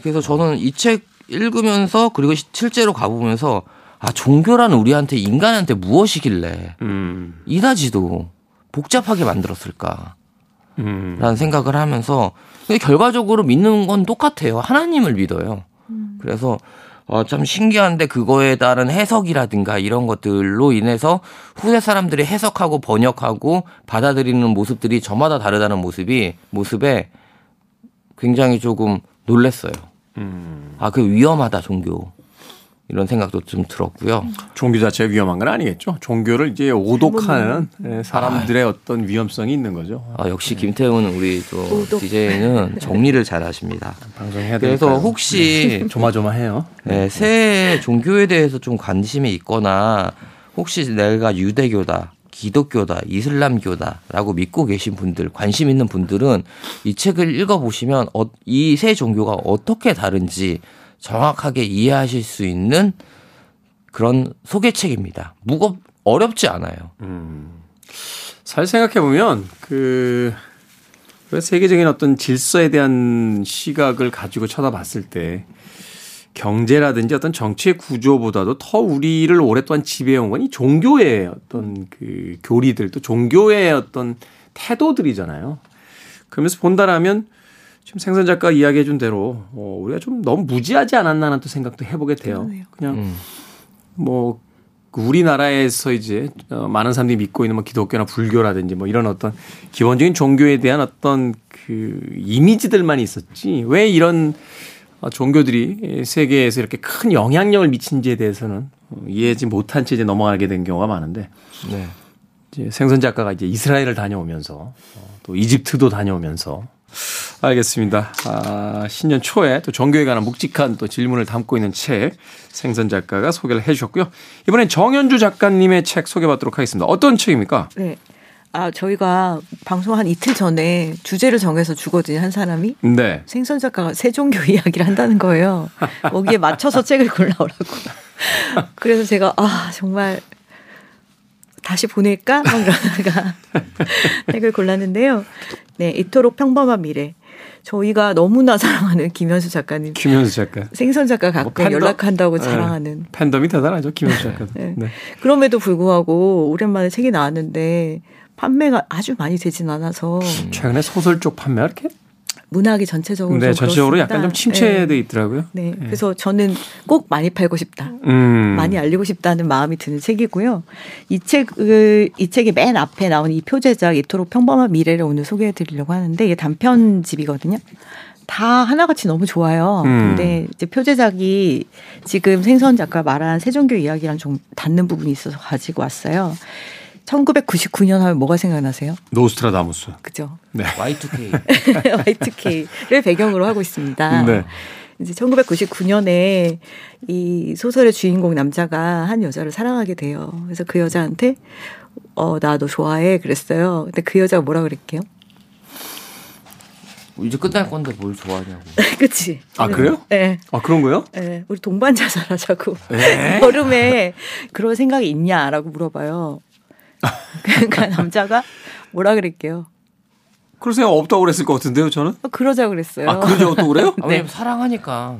그래서 저는 이 책 읽으면서 그리고 시- 실제로 가보면서 아 종교라는 우리한테 인간한테 무엇이길래 음. 이다지도 복잡하게 만들었을까? 음. 라는 생각을 하면서 근데 결과적으로 믿는 건 똑같아요. 하나님을 믿어요. 그래서 어, 참 신기한데 그거에 따른 해석이라든가 이런 것들로 인해서 후대 사람들이 해석하고 번역하고 받아들이는 모습들이 저마다 다르다는 모습이 모습에 굉장히 조금 놀랬어요. 음. 아, 그 위험하다 종교. 이런 생각도 좀 들었고요. 종교 자체가 위험한 건 아니겠죠. 종교를 이제 오독하는 예, 사람들의 어떤 위험성이 있는 거죠. 아, 역시 김태훈 우리 또 DJ는 <laughs> 정리를 잘 하십니다. 방송해야 그래서. 혹시 <laughs> 조마조마해요. 네, 새 종교에 대해서 좀 관심이 있거나 혹시 내가 유대교다, 기독교다, 이슬람교다라고 믿고 계신 분들, 관심 있는 분들은 이 책을 읽어보시면 어, 이새 종교가 어떻게 다른지 정확하게 이해하실 수 있는 그런 소개책입니다. 무겁, 어렵지 않아요. 잘 생각해 보면 그 세계적인 어떤 질서에 대한 시각을 가지고 쳐다봤을 때 경제라든지 어떤 정치의 구조보다도 더 우리를 오랫동안 지배해온 건 이 종교의 어떤 그 교리들 또 종교의 어떤 태도들이잖아요. 그러면서 본다라면 지금 생선 작가 이야기해 준 대로 어, 우리가 좀 너무 무지하지 않았나는 또 생각도 해보게 돼요. 그러네요. 그냥 음. 뭐 우리나라에서 이제 어, 많은 사람들이 믿고 있는 뭐 기독교나 불교라든지 뭐 이런 어떤 기본적인 종교에 대한 어떤 그 이미지들만 있었지 왜 이런 어, 종교들이 세계에서 이렇게 큰 영향력을 미친지에 대해서는 어, 이해하지 못한 채 이제 넘어가게 된 경우가 많은데 네. 이제 생선 작가가 이제 이스라엘을 다녀오면서 어, 또 이집트도 다녀오면서 알겠습니다. 아, 신년 초에 또 종교에 관한 묵직한 또 질문을 담고 있는 책 생선 작가가 소개를 해 주셨고요. 이번엔 정현주 작가님의 책 소개받도록 하겠습니다. 어떤 책입니까? 네. 아, 저희가 방송 한 이틀 전에 주제를 정해서 주거든요, 한 사람이. 네. 생선 작가가 세종교 <laughs> 이야기를 한다는 거예요. 거기에 맞춰서 <laughs> 책을 골라오라고. 그래서 제가 아 정말 다시 보낼까? 막 이러다가 책을 <laughs> 골랐는데요. 네, 이토록 평범한 미래. 저희가 너무나 사랑하는 김현수 작가님, 김현수 작가. 생선 작가 가끔 뭐 팬덤? 연락한다고 네. 자랑하는. 팬덤이 대단하죠, 김현수 작가. 네. 네. 그럼에도 불구하고 오랜만에 책이 나왔는데 판매가 아주 많이 되진 않아서 최근에 소설 쪽 판매가 이렇게? 문학이 전체적으로 네, 좀 전체적으로 그렇습니다. 약간 좀 침체돼 있더라고요. 네. 네. 그래서 저는 꼭 많이 팔고 싶다. 음. 많이 알리고 싶다는 마음이 드는 책이고요. 이 책을 이 책이 맨 앞에 나온 이 표제작 이토록 평범한 미래를 오늘 소개해 드리려고 하는데 이게 단편집이거든요. 다 하나같이 너무 좋아요. 음. 근데 이제 표제작이 지금 생선 작가 말한 세종교 이야기랑 좀 닿는 부분이 있어서 가지고 왔어요. 1999년 하면 뭐가 생각나세요? 노스트라다무스. 그죠? 네. Y2K. Y2K를 <laughs> 배경으로 하고 있습니다. 네. 이제 1999년에 이 소설의 주인공 남자가 한 여자를 사랑하게 돼요. 그래서 그 여자한테 어, 나 너 좋아해. 그랬어요. 근데 그 여자가 뭐라 그랬게요? 이제 끝날 건데 뭘 좋아하냐고. <laughs> 그치? 아, 그래요? 네. 아, 그런 거요? 네. 우리 동반자살하자고. 에? <laughs> 여름에 그런 생각이 있냐라고 물어봐요. <laughs> 그러니까 남자가 뭐라 그랬게요? 그럴 생각 없다고 그랬을 것 같은데요, 저는? 어, 그러자 그랬어요. 아, 그러죠, 또 그래요? 아, 왜냐면 사랑하니까.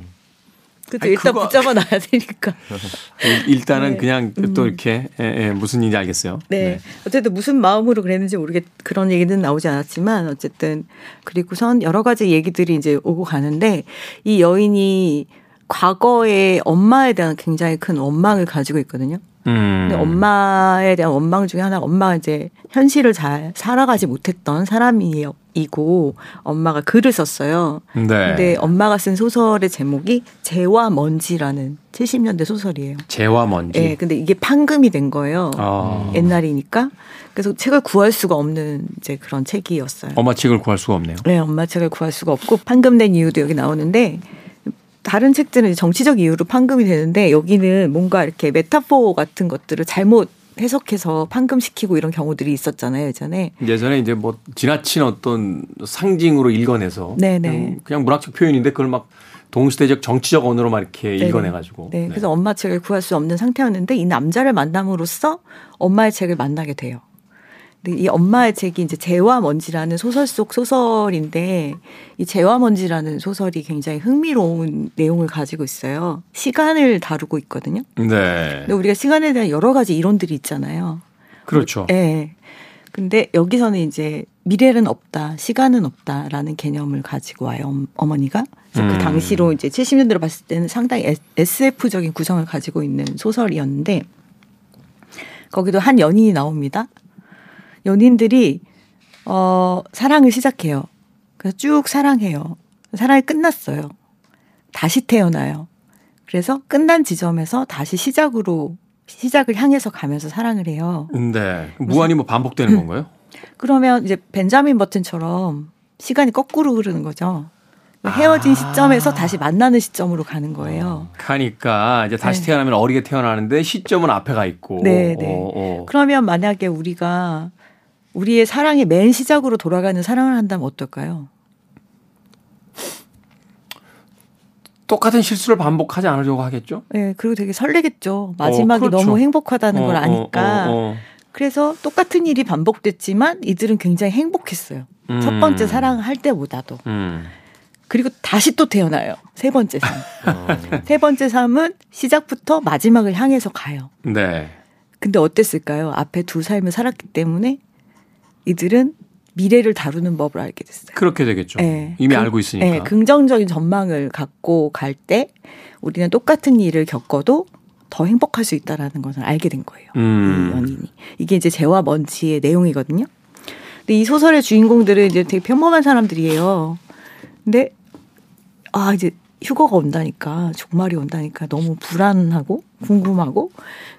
아니, 일단 그거- 붙잡아 놔야 되니까. <laughs> 일- 일단은 네. 그냥 또 이렇게 예, 예, 무슨 일인지 알겠어요. 네. 어쨌든 무슨 마음으로 그랬는지 모르겠 그런 얘기는 나오지 않았지만 어쨌든 그리고선 여러 가지 얘기들이 이제 오고 가는데 이 여인이 과거에 엄마에 대한 굉장히 큰 원망을 가지고 있거든요. 음. 근데 엄마에 대한 원망 중에 하나가 엄마가 이제 현실을 잘 살아가지 못했던 사람이고 엄마가 글을 썼어요. 네. 근데 엄마가 쓴 소설의 제목이 재와 먼지라는 70년대 소설이에요. 재와 먼지. 예, 근데 이게 판금이 된 거예요. 아. 옛날이니까. 그래서 책을 구할 수가 없는 이제 그런 책이었어요. 엄마 책을 구할 수가 없네요. 네, 엄마 책을 구할 수가 없고 판금된 이유도 여기 나오는데 다른 책들은 정치적 이유로 판금이 되는데 여기는 뭔가 이렇게 메타포 같은 것들을 잘못 해석해서 판금시키고 이런 경우들이 있었잖아요, 예전에. 예전에 이제 뭐 지나친 어떤 상징으로 읽어내서 네네. 그냥, 그냥 문학적 표현인데 그걸 막 동시대적 정치적 언어로만 이렇게 네네. 읽어내가지고. 네, 그래서 엄마 책을 구할 수 없는 상태였는데 이 남자를 만남으로써 엄마의 책을 만나게 돼요. 근데 이 엄마의 책이 이제 재와 먼지라는 소설 속 소설인데 이 재와 먼지라는 소설이 굉장히 흥미로운 내용을 가지고 있어요. 시간을 다루고 있거든요. 네. 근데 우리가 시간에 대한 여러 가지 이론들이 있잖아요. 그렇죠. 예. 네. 근데 여기서는 이제 미래는 없다, 시간은 없다라는 개념을 가지고 와요, 엄- 어머니가. 그래서 음. 그 당시로 이제 70년대로 봤을 때는 상당히 SF적인 구성을 가지고 있는 소설이었는데 거기도 한 연인이 나옵니다. 연인들이 어 사랑을 시작해요. 그래서 쭉 사랑해요. 사랑이 끝났어요. 다시 태어나요. 그래서 끝난 지점에서 다시 시작으로 시작을 향해서 가면서 사랑을 해요. 네. 무한히 뭐 반복되는 건가요? 그러면 이제 벤자민 버튼처럼 시간이 거꾸로 흐르는 거죠. 헤어진 아. 시점에서 다시 만나는 시점으로 가는 거예요. 가니까 이제 다시 네. 태어나면 어리게 태어나는데 시점은 앞에 가 있고. 네, 네. 어, 어. 그러면 만약에 우리가 우리의 사랑의 맨 시작으로 돌아가는 사랑을 한다면 어떨까요? 똑같은 실수를 반복하지 않으려고 하겠죠? 네, 그리고 되게 설레겠죠. 마지막이 그렇죠. 너무 행복하다는 걸 어, 아니까. 어, 어, 어. 그래서 똑같은 일이 반복됐지만 이들은 굉장히 행복했어요. 음. 첫 번째 사랑을 할 때보다도. 음. 그리고 다시 또 태어나요. 세 번째 삶. 어. 세 번째 삶은 시작부터 마지막을 향해서 가요. 네. 근데 어땠을까요? 앞에 두 삶을 살았기 때문에 이들은 미래를 다루는 법을 알게 됐어요. 그렇게 되겠죠. 네. 이미 그- 알고 있으니까. 네, 긍정적인 전망을 갖고 갈 때 우리는 똑같은 일을 겪어도 더 행복할 수 있다라는 것을 알게 된 거예요. 음. 이 연인이. 이게 이제 재와 먼지의 내용이거든요. 근데 이 소설의 주인공들은 이제 되게 평범한 사람들이에요. 근데 아 이제 휴거가 온다니까 종말이 온다니까 너무 불안하고 궁금하고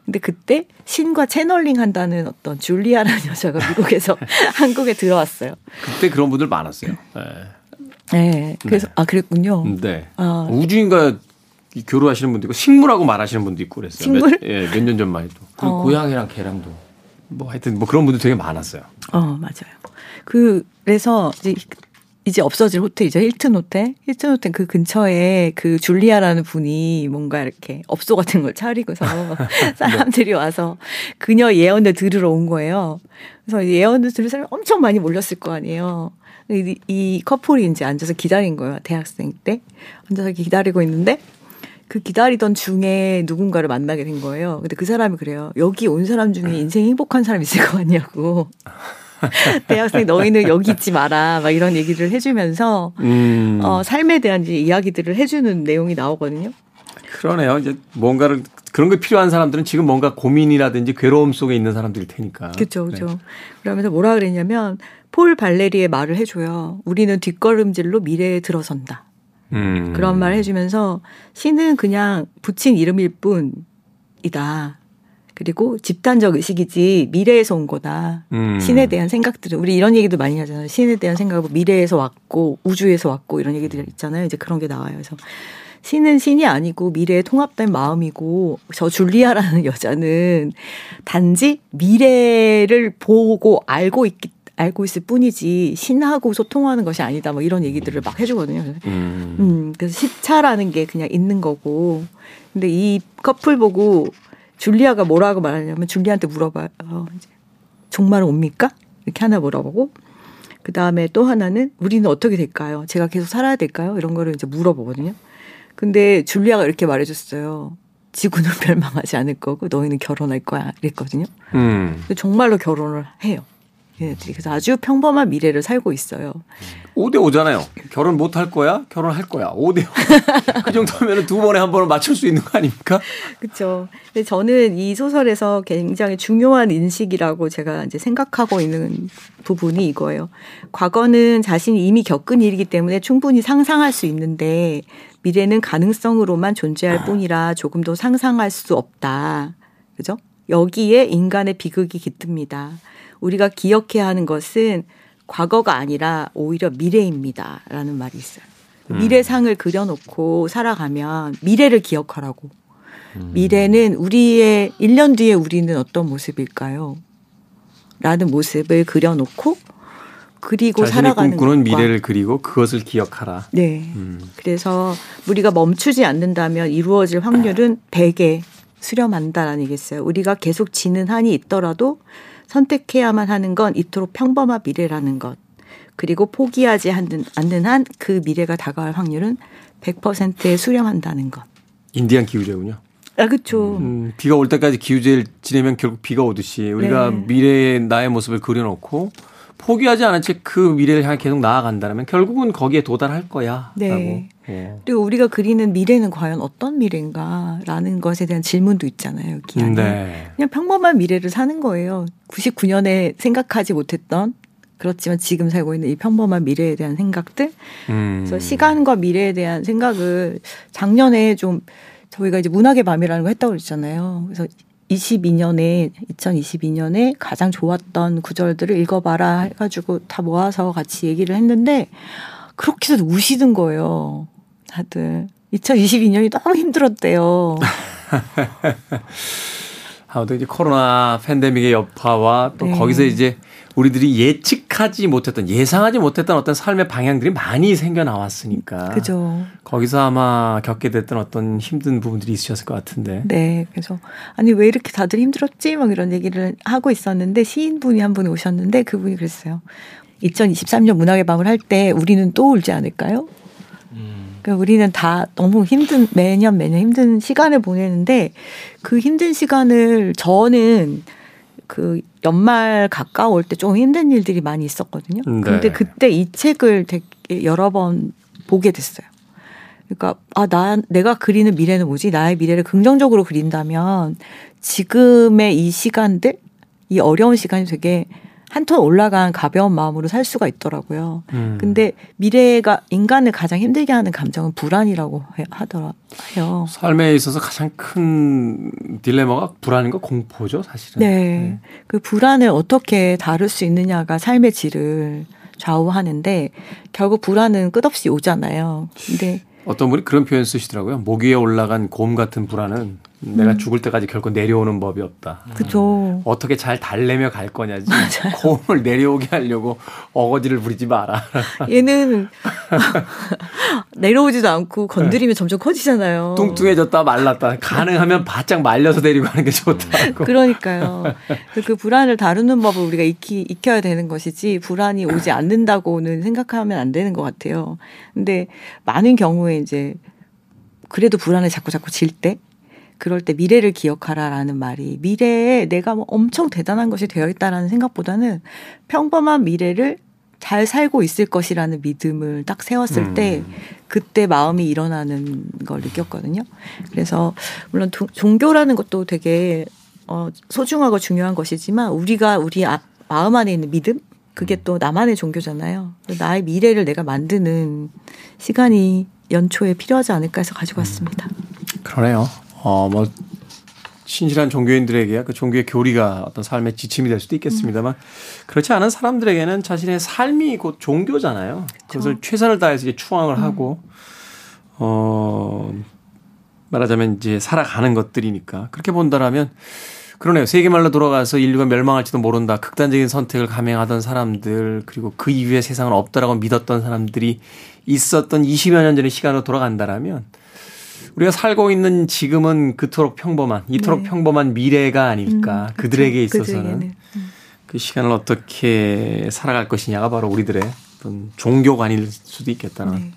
근데 그때 신과 채널링 한다는 어떤 줄리아라는 <laughs> 여자가 미국에서 <laughs> 한국에 들어왔어요. 그때 그런 분들 많았어요. 네. 네. 그래서 아 그랬군요. 네. 아. 우주인과 이 교류하시는 분도 있고 식물하고 말하시는 분도 있고 그랬어요. 식물? 몇, 예, 몇 년 전만 해도. 그리고 어. 고양이랑 개랑도. 뭐 하여튼 뭐 그런 분들 되게 많았어요. 어, 맞아요. 그, 그래서 이제, 이제 없어질 호텔이죠. 힐튼 호텔. 힐튼 호텔 그 근처에 그 줄리아라는 분이 뭔가 이렇게 업소 같은 걸 차리고서 <laughs> 사람들이 와서 그녀 예언을 들으러 온 거예요. 그래서 이 예언을 들을 사람이 엄청 많이 몰렸을 거 아니에요. 이, 이 커플이 이제 앉아서 기다린 거예요. 대학생 때. 앉아서 기다리고 있는데 그 기다리던 중에 누군가를 만나게 된 거예요. 근데 그 사람이 그래요. 여기 온 사람 중에 인생 행복한 사람 있을 것 같냐고. <laughs> <laughs> 대학생 너희는 여기 있지 마라. 막 이런 얘기를 해주면서 음. 어, 삶에 대한 이제 이야기들을 해주는 내용이 나오거든요. 그러네요. 이제 뭔가를 그런 게 필요한 사람들은 지금 뭔가 고민이라든지 괴로움 속에 있는 사람들일 테니까. 그렇죠, 네. 그렇죠. 그러면서 뭐라 그랬냐면 폴 발레리의 말을 해줘요. 우리는 뒷걸음질로 미래에 들어선다. 음. 그런 말 해주면서 신은 그냥 붙인 이름일 뿐이다. 그리고 집단적 의식이지 미래에서 온 거다. 음. 신에 대한 생각들을 우리 이런 얘기도 많이 하잖아요. 신에 대한 생각을 미래에서 왔고 우주에서 왔고 이런 얘기들 있잖아요. 이제 그런 게 나와요. 그래서 신은 신이 아니고 미래에 통합된 마음이고 저 줄리아라는 <laughs> 여자는 단지 미래를 보고 알고 있기 알고 있을 뿐이지 신하고 소통하는 것이 아니다. 뭐 이런 얘기들을 막 해주거든요. 음. 음, 그래서 시차라는 게 그냥 있는 거고. 근데 이 커플 보고 줄리아가 뭐라고 말하냐면 줄리아한테 물어봐요. 어, 이제 종말은 옵니까? 이렇게 하나 물어보고. 그 다음에 또 하나는 우리는 어떻게 될까요? 제가 계속 살아야 될까요? 이런 거를 이제 물어보거든요. 근데 줄리아가 이렇게 말해줬어요. 지구는 <laughs> 멸망하지 않을 거고 너희는 결혼할 거야. 이랬거든요. 음. 정말로 결혼을 해요. 얘네들이. 그래서 아주 평범한 미래를 살고 있어요. 5대 5잖아요. 결혼 못 할 거야? 결혼할 거야. 5대 5. <laughs> 그 정도면 두 번에 한 번은 맞출 수 있는 거 아닙니까? 그렇죠. 근데 저는 이 소설에서 굉장히 중요한 인식이라고 제가 이제 생각하고 있는 부분이 이거예요. 과거는 자신이 이미 겪은 일이기 때문에 충분히 상상할 수 있는데 미래는 가능성으로만 존재할 뿐이라 조금 더 상상할 수 없다. 그죠? 여기에 인간의 비극이 깃듭니다. 우리가 기억해야 하는 것은 과거가 아니라 오히려 미래입니다. 라는 말이 있어요. 미래상을 그려놓고 살아가면 미래를 기억하라고. 미래는 우리의 1년 뒤에 우리는 어떤 모습일까요? 라는 모습을 그려놓고 그리고 살아가는 꿈꾸는 것과 미래를 그리고 그것을 기억하라. 네. 음. 그래서 우리가 멈추지 않는다면 이루어질 확률은 100에 수렴한다라는 얘기겠어요. 우리가 계속 지는 한이 있더라도 선택해야만 하는 건 이토록 평범한 미래라는 것. 그리고 포기하지 않는, 한 그 미래가 다가올 확률은 100%에 수렴한다는 것. 인디안 기후제군요. 아, 그쵸. 음, 비가 올 때까지 기후제를 지내면 결국 비가 오듯이 우리가 네. 미래의 나의 모습을 그려놓고 포기하지 않은 채 그 미래를 향해 계속 나아간다면 결국은 거기에 도달할 거야. 네. 라고. 어. 그리고 우리가 그리는 미래는 과연 어떤 미래인가라는 것에 대한 질문도 있잖아요. 여기 안에. 네. 그냥 평범한 미래를 사는 거예요. 99년에 생각하지 못했던 그렇지만 지금 살고 있는 이 평범한 미래에 대한 생각들. 음. 그래서 시간과 미래에 대한 생각을 작년에 좀 저희가 이제 문학의 밤이라는 거 했다고 그랬잖아요. 그래서 22년에 2022년에 가장 좋았던 구절들을 읽어봐라 해가지고 다 모아서 같이 얘기를 했는데 그렇게도 우시는 거예요. 다들 2022년이 너무 힘들었대요. <laughs> 아무튼 이제 코로나 팬데믹의 여파와 또 네. 거기서 이제 우리들이 예측하지 못했던 예상하지 못했던 어떤 삶의 방향들이 많이 생겨 나왔으니까 그죠. 거기서 아마 겪게 됐던 어떤 힘든 부분들이 있으셨을 것 같은데 네. 그래서 아니 왜 이렇게 다들 힘들었지? 막 이런 얘기를 하고 있었는데 시인분이 한 분이 오셨는데 그분이 그랬어요. 2023년 문학의 밤을 할 때 우리는 또 울지 않을까요? 그러니까 우리는 다 너무 힘든 매년 매년 힘든 시간을 보내는데 그 힘든 시간을 저는 그 연말 가까울 때 좀 힘든 일들이 많이 있었거든요. 네. 근데 그때 이 책을 되게 여러 번 보게 됐어요. 그러니까 아 나 내가 그리는 미래는 뭐지? 나의 미래를 긍정적으로 그린다면 지금의 이 시간들, 이 어려운 시간이 되게 한 톤 올라간 가벼운 마음으로 살 수가 있더라고요. 음. 근데 미래가 인간을 가장 힘들게 하는 감정은 불안이라고 해- 하더라고요. 삶에 있어서 가장 큰 딜레마가 불안인가 공포죠 사실은 네. 그 불안을 어떻게 다룰 수 있느냐가 삶의 질을 좌우하는데 결국 불안은 끝없이 오잖아요. 근데 어떤 분이 그런 표현 쓰시더라고요 목 위에 올라간 곰 같은 불안은 음. 내가 죽을 때까지 결코 내려오는 법이 없다 그죠. 어떻게 잘 달래며 갈 거냐지 곰을 내려오게 하려고 어거지를 부리지 마라 <laughs> 얘는 <laughs> 내려오지도 않고 건드리면 점점 커지잖아요. 뚱뚱해졌다 말랐다 가능하면 바짝 말려서 데리고 가는 게 좋다고 그러니까요. <laughs> 그 불안을 다루는 법을 우리가 익히, 익혀야 되는 것이지 불안이 오지 않는다고는 생각하면 안 되는 것 같아요. 근데 많은 경우에 이제 그래도 불안을 자꾸 자꾸 질 때 그럴 때 미래를 기억하라라는 말이 미래에 내가 뭐 엄청 대단한 것이 되어 있다라는 생각보다는 평범한 미래를 잘 살고 있을 것이라는 믿음을 딱 세웠을 때 그때 마음이 일어나는 걸 느꼈거든요. 그래서 물론 도- 종교라는 것도 되게 어, 소중하고 중요한 것이지만 우리가 우리 아- 마음 안에 있는 믿음 그게 또 나만의 종교잖아요. 나의 미래를 내가 만드는 시간이 연초에 필요하지 않을까 해서 가지고 왔습니다. 그러네요. 어, 뭐, 신실한 종교인들에게 그 종교의 교리가 어떤 삶의 지침이 될 수도 있겠습니다만, 그렇지 않은 사람들에게는 자신의 삶이 곧 종교잖아요. 그것을 최선을 다해서 이제 추앙을 하고, 어, 말하자면 이제 살아가는 것들이니까. 그렇게 본다라면, 그러네요. 세계말로 돌아가서 인류가 멸망할지도 모른다. 극단적인 선택을 감행하던 사람들, 그리고 그 이후에 세상은 없다라고 믿었던 사람들이 있었던 20여 년 전의 시간으로 돌아간다라면, 우리가 살고 있는 지금은 그토록 평범한, 이토록 네. 평범한 미래가 아닐까. 음, 그들에게 그쵸. 있어서는. 음. 그 시간을 어떻게 살아갈 것이냐가 바로 우리들의 어떤 종교관일 수도 있겠다는 네.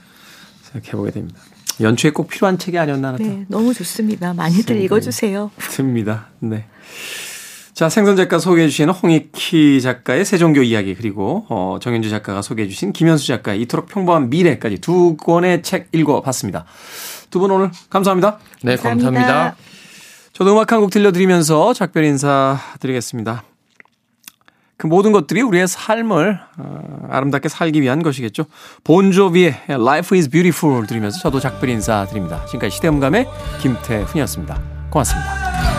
생각해보게 됩니다. 연초에 꼭 필요한 책이 아니었나 하는 네, 너무 좋습니다. 많이들 네. 읽어주세요. 듭니다. 네. 자, 생선 작가 소개해 주시는 홍익희 작가의 세종교 이야기 그리고 어, 정현주 작가가 소개해 주신 김현수 작가의 이토록 평범한 미래까지 두 권의 책 읽어봤습니다. 두 분 오늘 감사합니다. 네, 감사합니다. 저도 음악 한 곡 들려드리면서 작별 인사 드리겠습니다. 그 모든 것들이 우리의 삶을 어, 아름답게 살기 위한 것이겠죠. 본조비의 Life is Beautiful 들으면서 저도 작별 인사 드립니다. 지금까지 시대음감의 김태훈이었습니다. 고맙습니다.